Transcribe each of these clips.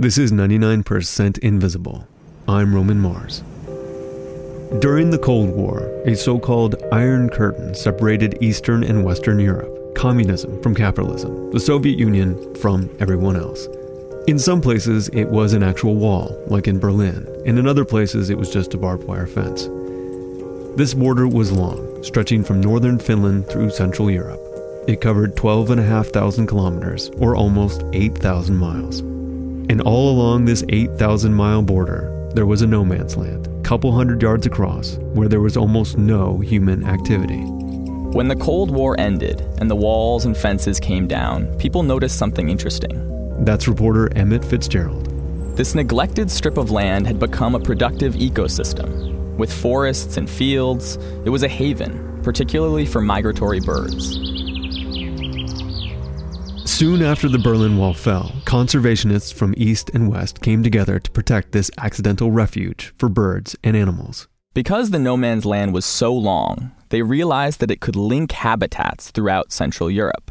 This is 99% Invisible. I'm Roman Mars. During the Cold War, a so-called Iron Curtain separated Eastern and Western Europe, communism from capitalism, the Soviet Union from everyone else. In some places, it was an actual wall, like in Berlin, and in other places, it was just a barbed wire fence. This border was long, stretching from northern Finland through Central Europe. It covered 12,500 kilometers, or almost 8,000 miles. And all along this 8,000 mile border, there was a no man's land, a couple hundred yards across, where there was almost no human activity. When the Cold War ended and the walls and fences came down, people noticed something interesting. That's reporter Emmett Fitzgerald. This neglected strip of land had become a productive ecosystem. With forests and fields, it was a haven, particularly for migratory birds. Soon after the Berlin Wall fell, conservationists from East and West came together to protect this accidental refuge for birds and animals. Because the no man's land was so long, they realized that it could link habitats throughout Central Europe.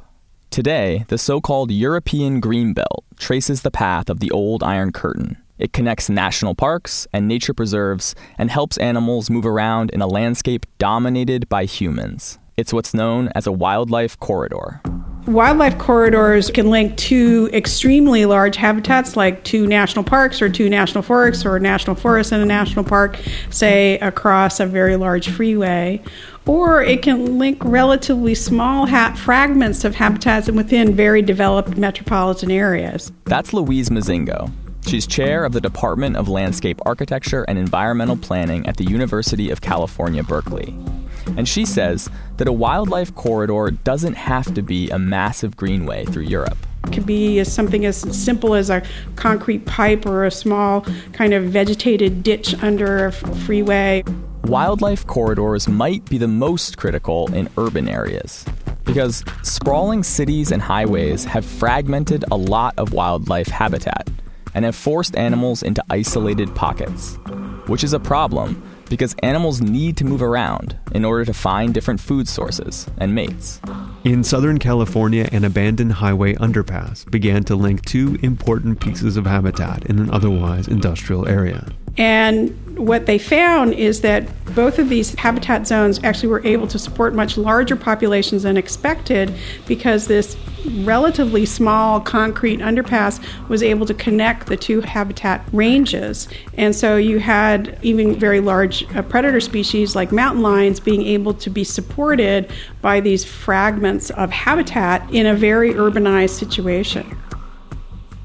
Today, the so called European Green Belt traces the path of the old Iron Curtain. It connects national parks and nature preserves and helps animals move around in a landscape dominated by humans. It's what's known as a wildlife corridor. Wildlife corridors can link two extremely large habitats like two national parks or two national forests or a national forest and a national park, say across a very large freeway. Or it can link relatively small ha- fragments of habitats within very developed metropolitan areas. That's Louise Mozingo. She's chair of the Department of Landscape Architecture and Environmental Planning at the University of California, Berkeley. And she says that a wildlife corridor doesn't have to be a massive greenway through Europe. It could be something as simple as a concrete pipe or a small kind of vegetated ditch under a freeway. Wildlife corridors might be the most critical in urban areas because sprawling cities and highways have fragmented a lot of wildlife habitat and have forced animals into isolated pockets, which is a problem because animals need to move around in order to find different food sources and mates. In Southern California, an abandoned highway underpass began to link two important pieces of habitat in an otherwise industrial area. And what they found is that both of these habitat zones actually were able to support much larger populations than expected because this relatively small concrete underpass was able to connect the two habitat ranges. And so you had even very large uh, predator species like mountain lions being able to be supported by these fragments of habitat in a very urbanized situation.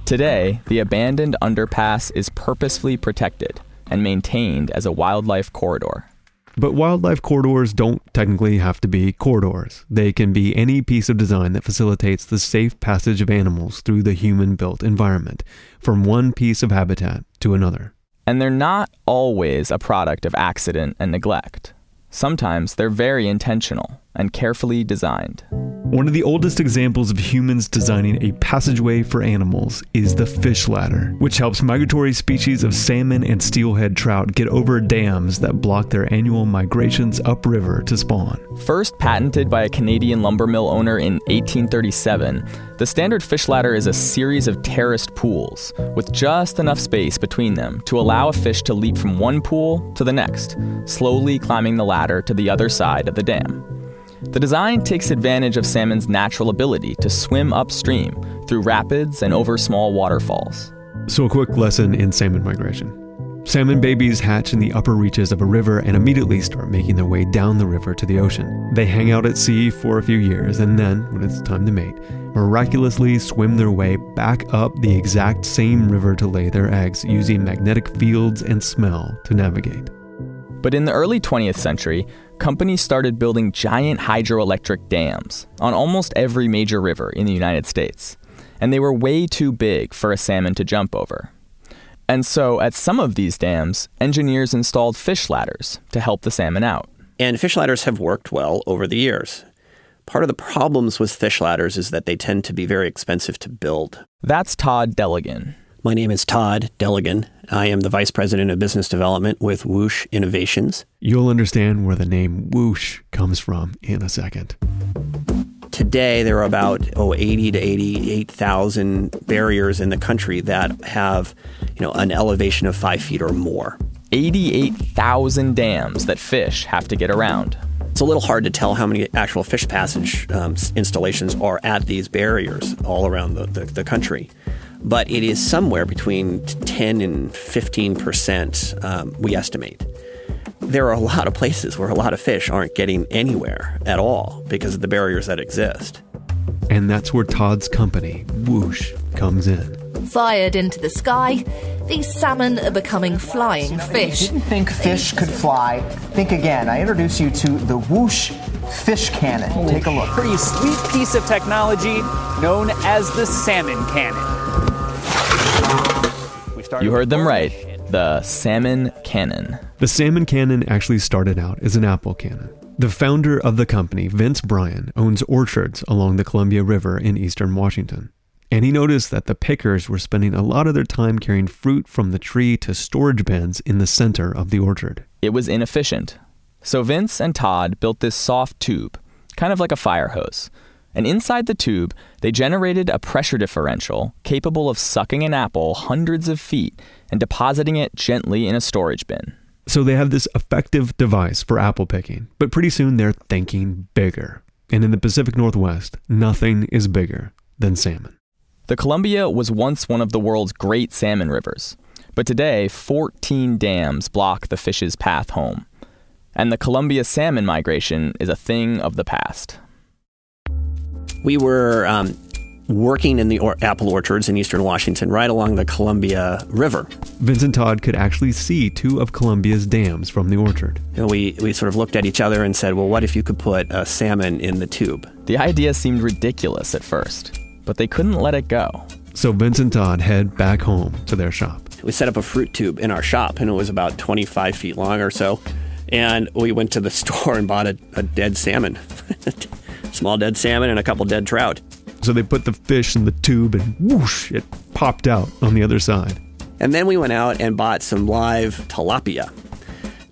Today, the abandoned underpass is purposefully protected and maintained as a wildlife corridor. But wildlife corridors don't technically have to be corridors. They can be any piece of design that facilitates the safe passage of animals through the human built environment, from one piece of habitat to another. And they're not always a product of accident and neglect. Sometimes they're very intentional and carefully designed. One of the oldest examples of humans designing a passageway for animals is the fish ladder, which helps migratory species of salmon and steelhead trout get over dams that block their annual migrations upriver to spawn. First patented by a Canadian lumber mill owner in 1837, the standard fish ladder is a series of terraced pools with just enough space between them to allow a fish to leap from one pool to the next, slowly climbing the ladder to the other side of the dam. The design takes advantage of salmon's natural ability to swim upstream through rapids and over small waterfalls. So, a quick lesson in salmon migration. Salmon babies hatch in the upper reaches of a river and immediately start making their way down the river to the ocean. They hang out at sea for a few years and then, when it's time to mate, miraculously swim their way back up the exact same river to lay their eggs using magnetic fields and smell to navigate. But in the early 20th century, companies started building giant hydroelectric dams on almost every major river in the United States. And they were way too big for a salmon to jump over. And so, at some of these dams, engineers installed fish ladders to help the salmon out. And fish ladders have worked well over the years. Part of the problems with fish ladders is that they tend to be very expensive to build. That's Todd Deligan. My name is Todd Deligan. I am the Vice President of Business Development with Whoosh Innovations. You'll understand where the name whoosh comes from in a second. Today, there are about oh, 80 to 88,000 barriers in the country that have you know, an elevation of five feet or more. 88,000 dams that fish have to get around. It's a little hard to tell how many actual fish passage um, installations are at these barriers all around the, the, the country but it is somewhere between 10 and 15 percent, um, we estimate. There are a lot of places where a lot of fish aren't getting anywhere at all because of the barriers that exist. And that's where Todd's company, Whoosh, comes in. Fired into the sky, these salmon are becoming flying fish. You didn't think fish could fly. Think again. I introduce you to the Whoosh fish cannon. Take a look. Pretty sweet piece of technology known as the salmon cannon. You heard them right. The salmon cannon. The salmon cannon actually started out as an apple cannon. The founder of the company, Vince Bryan, owns orchards along the Columbia River in eastern Washington. And he noticed that the pickers were spending a lot of their time carrying fruit from the tree to storage bins in the center of the orchard. It was inefficient. So Vince and Todd built this soft tube, kind of like a fire hose. And inside the tube, they generated a pressure differential capable of sucking an apple hundreds of feet and depositing it gently in a storage bin. So they have this effective device for apple picking, but pretty soon they're thinking bigger. And in the Pacific Northwest, nothing is bigger than salmon. The Columbia was once one of the world's great salmon rivers, but today 14 dams block the fish's path home. And the Columbia salmon migration is a thing of the past. We were um, working in the or- apple orchards in eastern Washington, right along the Columbia River. Vince and Todd could actually see two of Columbia's dams from the orchard. And we, we sort of looked at each other and said, well, what if you could put a salmon in the tube? The idea seemed ridiculous at first, but they couldn't let it go. So Vince and Todd head back home to their shop. We set up a fruit tube in our shop, and it was about 25 feet long or so. And we went to the store and bought a, a dead salmon. small dead salmon and a couple dead trout. So they put the fish in the tube and whoosh, it popped out on the other side. And then we went out and bought some live tilapia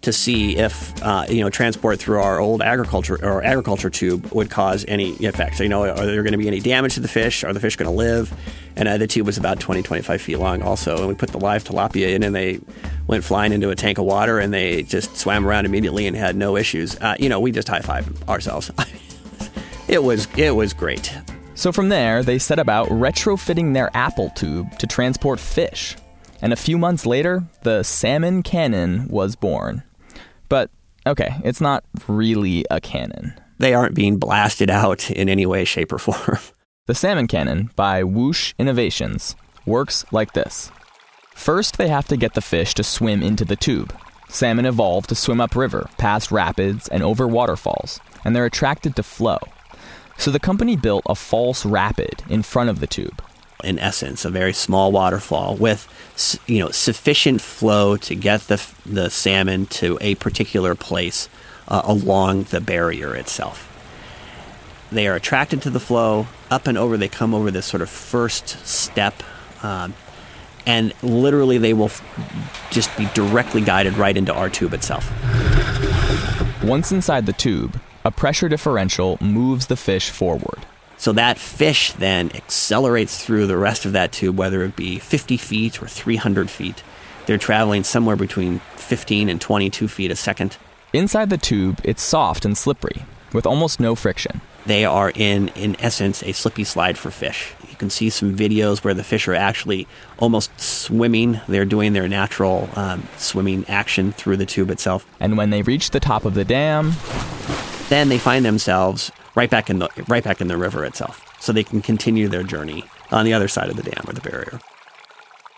to see if uh, you know transport through our old agriculture or agriculture tube would cause any effects. So you know, are there going to be any damage to the fish? Are the fish going to live? And uh, the tube was about 20, 25 feet long also. And we put the live tilapia in and they went flying into a tank of water and they just swam around immediately and had no issues. Uh, you know, we just high five ourselves. It was it was great. So from there, they set about retrofitting their apple tube to transport fish. And a few months later, the salmon cannon was born. But okay, it's not really a cannon. They aren't being blasted out in any way, shape, or form. The salmon cannon by Whoosh Innovations works like this. First, they have to get the fish to swim into the tube. Salmon evolve to swim upriver, past rapids, and over waterfalls, and they're attracted to flow. So the company built a false rapid in front of the tube. In essence, a very small waterfall with you know sufficient flow to get the the salmon to a particular place uh, along the barrier itself. They are attracted to the flow up and over. They come over this sort of first step, um, and literally they will f- just be directly guided right into our tube itself. Once inside the tube, a pressure differential moves the fish forward. So that fish then accelerates through the rest of that tube, whether it be 50 feet or 300 feet. They're traveling somewhere between 15 and 22 feet a second. Inside the tube, it's soft and slippery, with almost no friction. They are in, in essence, a slippy slide for fish. You can see some videos where the fish are actually almost swimming. They're doing their natural um, swimming action through the tube itself. And when they reach the top of the dam, then they find themselves right back in the right back in the river itself, so they can continue their journey on the other side of the dam or the barrier.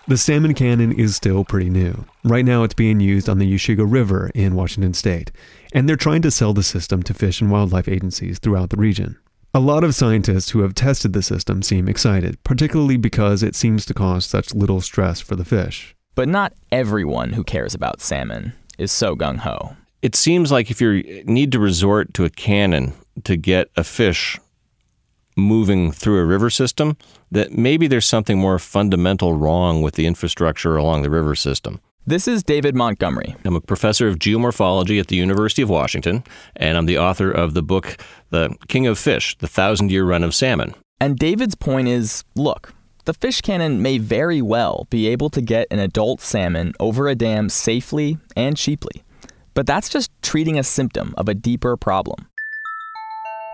The salmon cannon is still pretty new. Right now, it's being used on the Washougal River in Washington state, and they're trying to sell the system to fish and wildlife agencies throughout the region. A lot of scientists who have tested the system seem excited, particularly because it seems to cause such little stress for the fish. But not everyone who cares about salmon is so gung ho it seems like if you need to resort to a cannon to get a fish moving through a river system, that maybe there's something more fundamental wrong with the infrastructure along the river system. This is David Montgomery. I'm a professor of geomorphology at the University of Washington, and I'm the author of the book The King of Fish The Thousand Year Run of Salmon. And David's point is look, the fish cannon may very well be able to get an adult salmon over a dam safely and cheaply, but that's just treating a symptom of a deeper problem.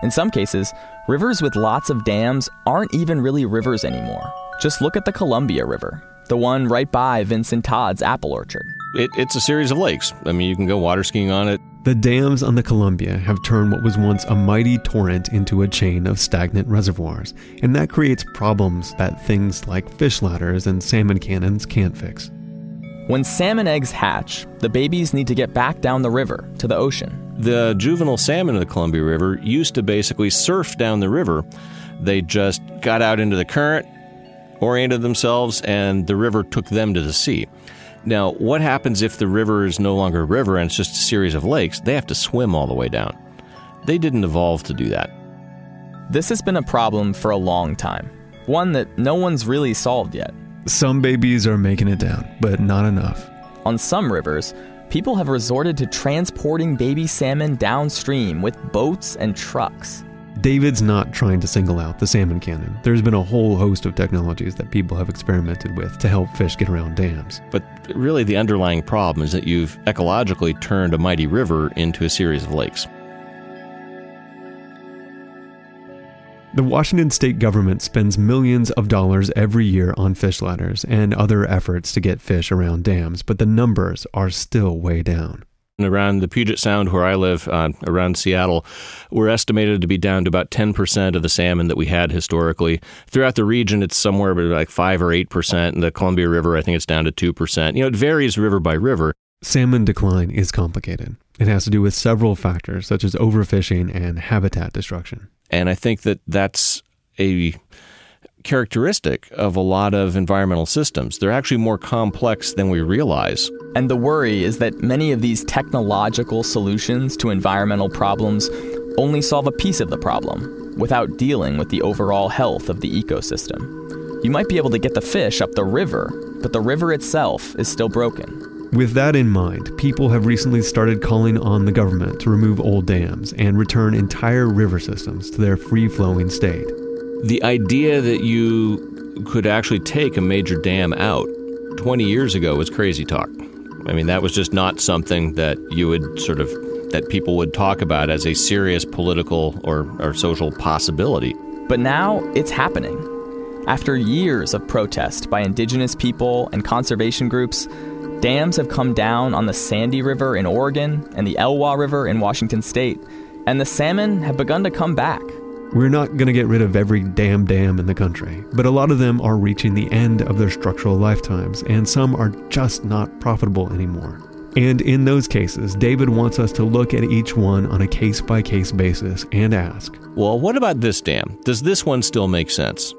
In some cases, rivers with lots of dams aren't even really rivers anymore. Just look at the Columbia River the one right by Vince and Todd's apple orchard. It, it's a series of lakes. I mean, you can go water skiing on it. The dams on the Columbia have turned what was once a mighty torrent into a chain of stagnant reservoirs, and that creates problems that things like fish ladders and salmon cannons can't fix. When salmon eggs hatch, the babies need to get back down the river to the ocean. The juvenile salmon of the Columbia River used to basically surf down the river. They just got out into the current, oriented themselves, and the river took them to the sea. Now, what happens if the river is no longer a river and it's just a series of lakes? They have to swim all the way down. They didn't evolve to do that. This has been a problem for a long time, one that no one's really solved yet. Some babies are making it down, but not enough. On some rivers, people have resorted to transporting baby salmon downstream with boats and trucks. David's not trying to single out the salmon cannon. There's been a whole host of technologies that people have experimented with to help fish get around dams. But really, the underlying problem is that you've ecologically turned a mighty river into a series of lakes. The Washington state government spends millions of dollars every year on fish ladders and other efforts to get fish around dams, but the numbers are still way down around the Puget Sound where I live, uh, around Seattle, we're estimated to be down to about 10% of the salmon that we had historically. Throughout the region, it's somewhere like 5 or 8%. In the Columbia River, I think it's down to 2%. You know, it varies river by river. Salmon decline is complicated. It has to do with several factors, such as overfishing and habitat destruction. And I think that that's a characteristic of a lot of environmental systems. They're actually more complex than we realize. And the worry is that many of these technological solutions to environmental problems only solve a piece of the problem without dealing with the overall health of the ecosystem. You might be able to get the fish up the river, but the river itself is still broken. With that in mind, people have recently started calling on the government to remove old dams and return entire river systems to their free flowing state the idea that you could actually take a major dam out 20 years ago was crazy talk. I mean, that was just not something that you would sort of, that people would talk about as a serious political or, or social possibility. But now it's happening. After years of protest by indigenous people and conservation groups, dams have come down on the Sandy River in Oregon and the Elwha River in Washington state, and the salmon have begun to come back. We're not going to get rid of every damn dam in the country, but a lot of them are reaching the end of their structural lifetimes, and some are just not profitable anymore. And in those cases, David wants us to look at each one on a case by case basis and ask Well, what about this dam? Does this one still make sense?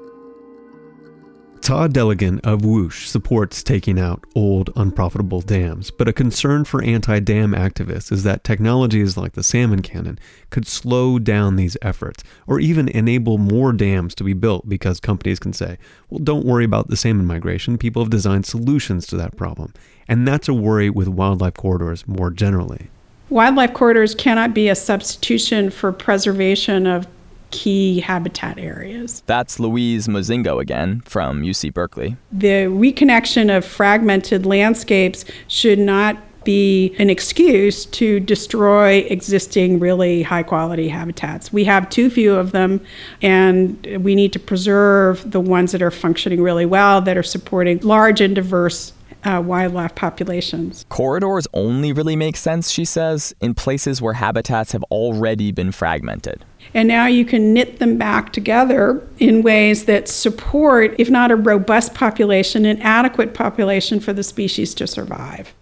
Todd Deligan of Whoosh supports taking out old, unprofitable dams, but a concern for anti dam activists is that technologies like the salmon cannon could slow down these efforts or even enable more dams to be built because companies can say, well, don't worry about the salmon migration. People have designed solutions to that problem. And that's a worry with wildlife corridors more generally. Wildlife corridors cannot be a substitution for preservation of key habitat areas. That's Louise Mozingo again from UC Berkeley. The reconnection of fragmented landscapes should not be an excuse to destroy existing really high quality habitats. We have too few of them, and we need to preserve the ones that are functioning really well, that are supporting large and diverse uh, wildlife populations. Corridors only really make sense, she says, in places where habitats have already been fragmented. And now you can knit them back together in ways that support, if not a robust population, an adequate population for the species to survive.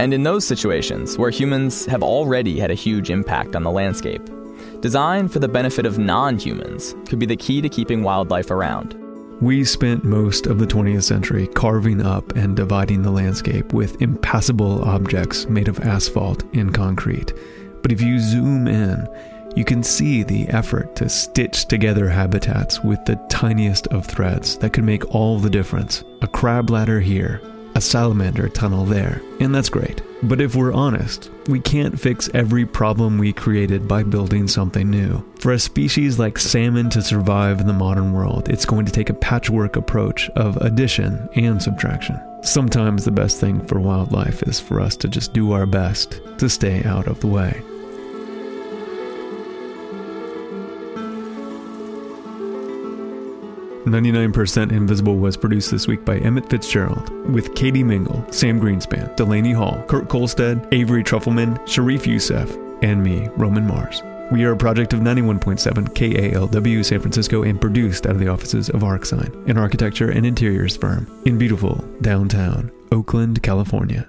And in those situations where humans have already had a huge impact on the landscape, design for the benefit of non humans could be the key to keeping wildlife around. We spent most of the 20th century carving up and dividing the landscape with impassable objects made of asphalt and concrete. But if you zoom in, you can see the effort to stitch together habitats with the tiniest of threads that could make all the difference. A crab ladder here, a salamander tunnel there, and that's great. But if we're honest, we can't fix every problem we created by building something new. For a species like salmon to survive in the modern world, it's going to take a patchwork approach of addition and subtraction. Sometimes the best thing for wildlife is for us to just do our best to stay out of the way. 99% Invisible was produced this week by Emmett Fitzgerald, with Katie Mingle, Sam Greenspan, Delaney Hall, Kurt Kolstad, Avery Trufelman, Sharif Youssef, and me, Roman Mars. We are a project of 91.7 KALW San Francisco and produced out of the offices of Arcsine, an architecture and interiors firm in beautiful downtown Oakland, California.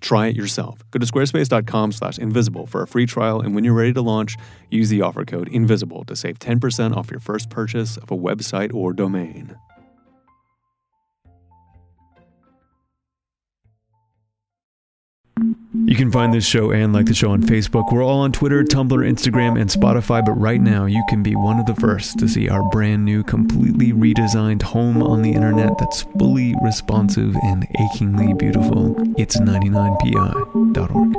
Try it yourself. Go to squarespace.com slash invisible for a free trial, and when you're ready to launch, use the offer code INVISIBLE to save 10% off your first purchase of a website or domain. You can find this show and like the show on Facebook. We're all on Twitter, Tumblr, Instagram, and Spotify, but right now you can be one of the first to see our brand new, completely redesigned home on the internet that's fully responsive and achingly beautiful. It's 99pi.org.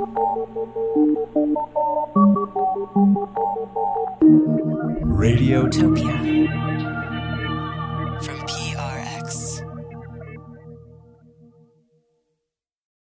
Radiotopia.